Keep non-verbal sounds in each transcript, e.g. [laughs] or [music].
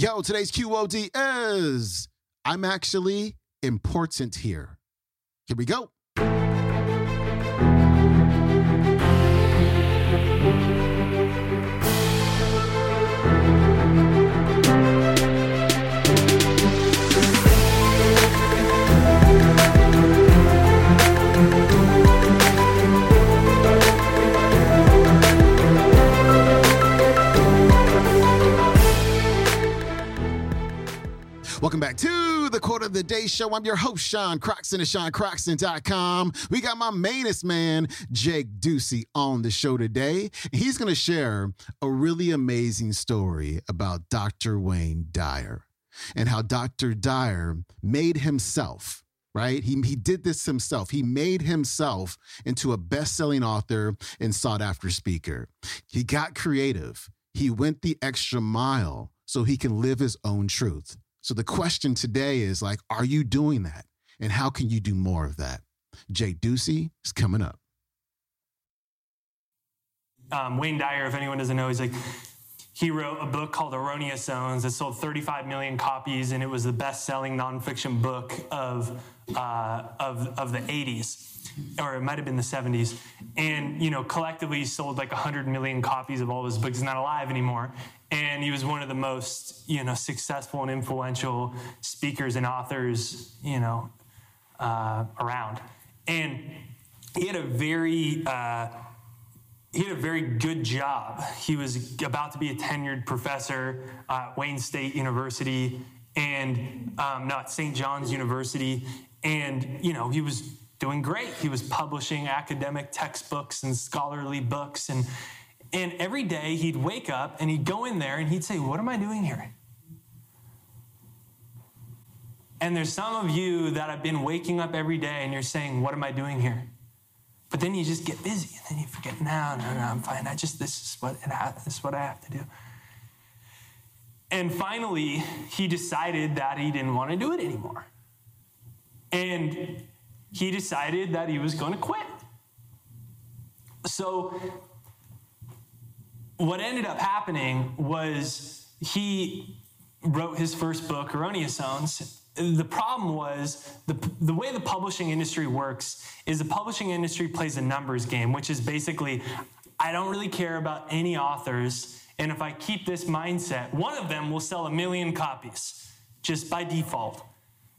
Yo, today's QOD is I'm actually important here. Here we go. Welcome back to the Quote of the Day Show. I'm your host, Sean Croxton of SeanCroxton.com. We got my mainest man, Jake Ducey, on the show today. He's going to share a really amazing story about Dr. Wayne Dyer and how Dr. Dyer made himself right? He, he did this himself. He made himself into a best selling author and sought after speaker. He got creative. He went the extra mile so he can live his own truth. So the question today is like, are you doing that? And how can you do more of that? Jake Ducey is coming up. Um, Wayne Dyer, if anyone doesn't know, he's like, he wrote a book called Erroneous Zones that sold 35 million copies, and it was the best-selling nonfiction book of uh, of of the 80s, or it might have been the 70s. And you know, collectively, sold like 100 million copies of all his books. He's not alive anymore, and he was one of the most you know successful and influential speakers and authors you know uh, around. And he had a very uh, he had a very good job. He was about to be a tenured professor at Wayne State University and um, not St. John's University, and you know he was doing great. He was publishing academic textbooks and scholarly books and and every day he'd wake up and he'd go in there and he'd say, What am I doing here? And there's some of you that have been waking up every day and you're saying, What am I doing here? But then you just get busy and then you forget, No, no, no, I'm fine. I just, this is what, it ha- this is what I have to do. And finally, he decided that he didn't want to do it anymore. And he decided that he was going to quit. So what ended up happening was he wrote his first book, Erroneous Zones. The problem was the, the way the publishing industry works is the publishing industry plays a numbers game, which is basically, I don't really care about any authors. And if I keep this mindset, one of them will sell a million copies just by default,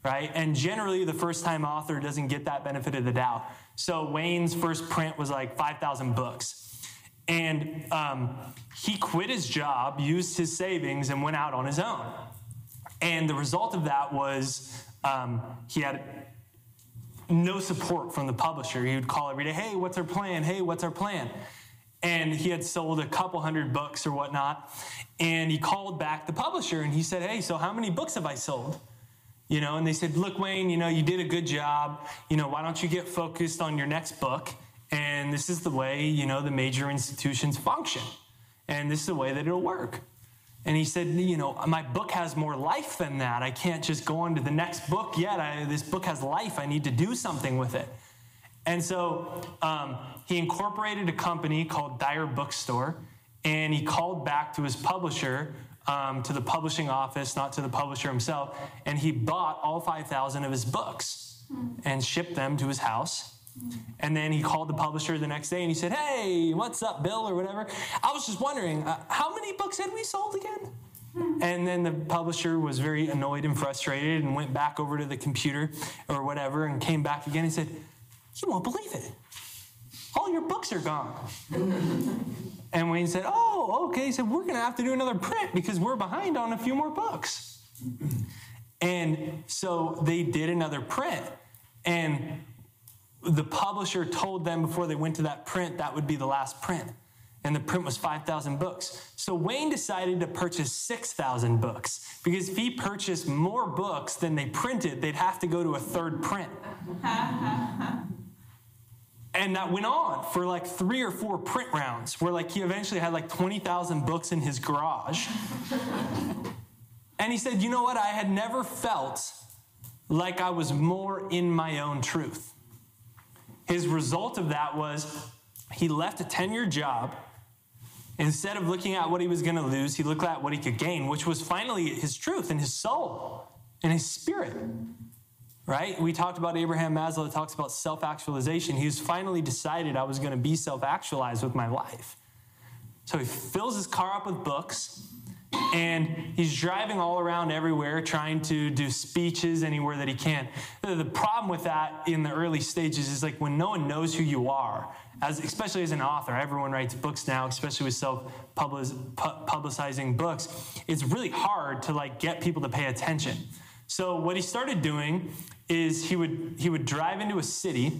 right? And generally, the first time author doesn't get that benefit of the doubt. So Wayne's first print was like 5,000 books. And um, he quit his job, used his savings, and went out on his own. And the result of that was um, he had no support from the publisher. He would call every day, hey, what's our plan? Hey, what's our plan? And he had sold a couple hundred books or whatnot. And he called back the publisher and he said, hey, so how many books have I sold? You know, and they said, look, Wayne, you know, you did a good job. You know, why don't you get focused on your next book? And this is the way, you know, the major institutions function. And this is the way that it'll work. And he said, you know, my book has more life than that. I can't just go on to the next book yet. I, this book has life. I need to do something with it. And so um, he incorporated a company called Dyer Bookstore, and he called back to his publisher, um, to the publishing office, not to the publisher himself, and he bought all 5,000 of his books and shipped them to his house. And then he called the publisher the next day and he said, Hey, what's up, Bill, or whatever? I was just wondering, uh, how many books had we sold again? And then the publisher was very annoyed and frustrated and went back over to the computer or whatever and came back again and said, You won't believe it. All your books are gone. [laughs] and Wayne said, Oh, okay. He said, We're going to have to do another print because we're behind on a few more books. And so they did another print. And the publisher told them before they went to that print that would be the last print. And the print was 5,000 books. So Wayne decided to purchase 6,000 books because if he purchased more books than they printed, they'd have to go to a third print. [laughs] and that went on for like three or four print rounds where like he eventually had like 20,000 books in his garage. and he said, "You know what? I had never felt like I was more in my own truth." His result of that was he left a 10 year job Instead of looking at what he was going to lose, he looked at what he could gain, which was finally his truth and his soul and his spirit. Right? We talked about Abraham Maslow talks about self actualization. He's finally decided I was going to be self actualized with my life. So he fills his car up with books and he's driving all around everywhere trying to do speeches anywhere that he can. The problem with that in the early stages is like when no one knows who you are, as especially as an author, everyone writes books now, especially with self publicizing books. It's really hard to like get people to pay attention. So what he started doing is he would he would drive into a city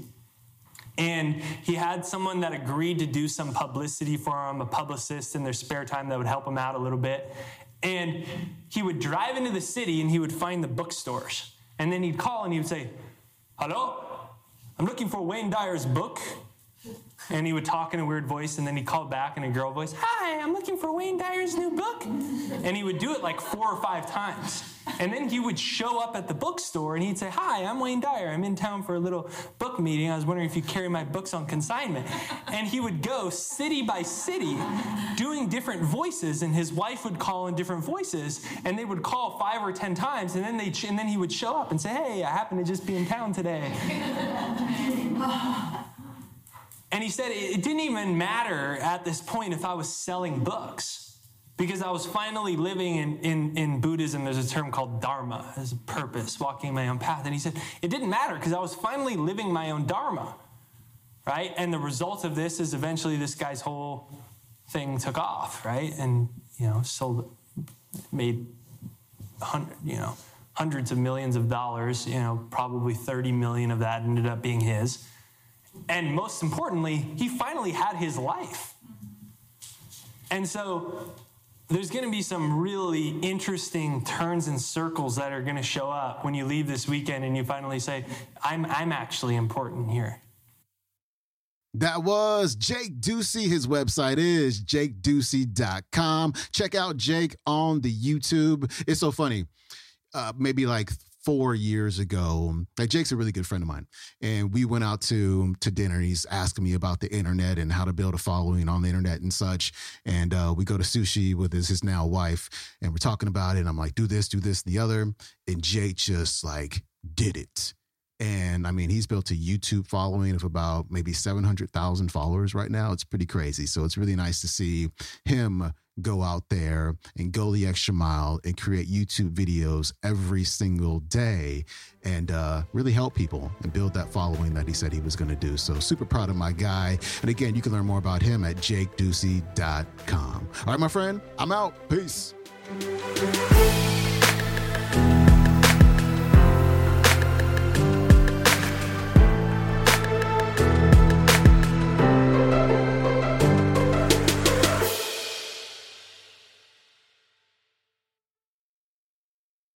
and he had someone that agreed to do some publicity for him, a publicist in their spare time that would help him out a little bit. And he would drive into the city and he would find the bookstores. And then he'd call and he would say, Hello? I'm looking for Wayne Dyer's book. And he would talk in a weird voice, and then he'd call back in a girl voice, Hi, I'm looking for Wayne Dyer's new book. And he would do it like four or five times. And then he would show up at the bookstore and he'd say, Hi, I'm Wayne Dyer. I'm in town for a little book meeting. I was wondering if you carry my books on consignment. And he would go city by city doing different voices, and his wife would call in different voices, and they would call five or ten times, and then, they and then he would show up and say, Hey, I happen to just be in town today. [laughs] And he said it didn't even matter at this point if I was selling books because I was finally living in, in, in Buddhism. There's a term called dharma, as a purpose, walking my own path. And he said it didn't matter because I was finally living my own dharma, right? And the result of this is eventually this guy's whole thing took off, right? And, you know, sold, made, you know, hundreds of millions of dollars, you know, probably 30 million of that ended up being his. And most importantly, he finally had his life. And so there's going to be some really interesting turns and circles that are going to show up when you leave this weekend and you finally say, I'm, I'm actually important here. That was Jake Ducey. His website is jakeducey.com. Check out Jake on the YouTube. It's so funny. Uh, maybe like four years ago. Like Jake's a really good friend of mine, and we went out to to dinner. He's asking me about the internet and how to build a following on the internet and such. And uh, we go to sushi with his his now wife, and we're talking about it. And I'm like, do this, do this, and the other. And Jake just like did it. And I mean, he's built a YouTube following of about maybe 700,000 followers right now. It's pretty crazy. So it's really nice to see him go out there and go the extra mile and create YouTube videos every single day and uh, really help people and build that following that he said he was going to do. So super proud of my guy. And again, you can learn more about him at jakeducey.com. All right, my friend, I'm out. Peace.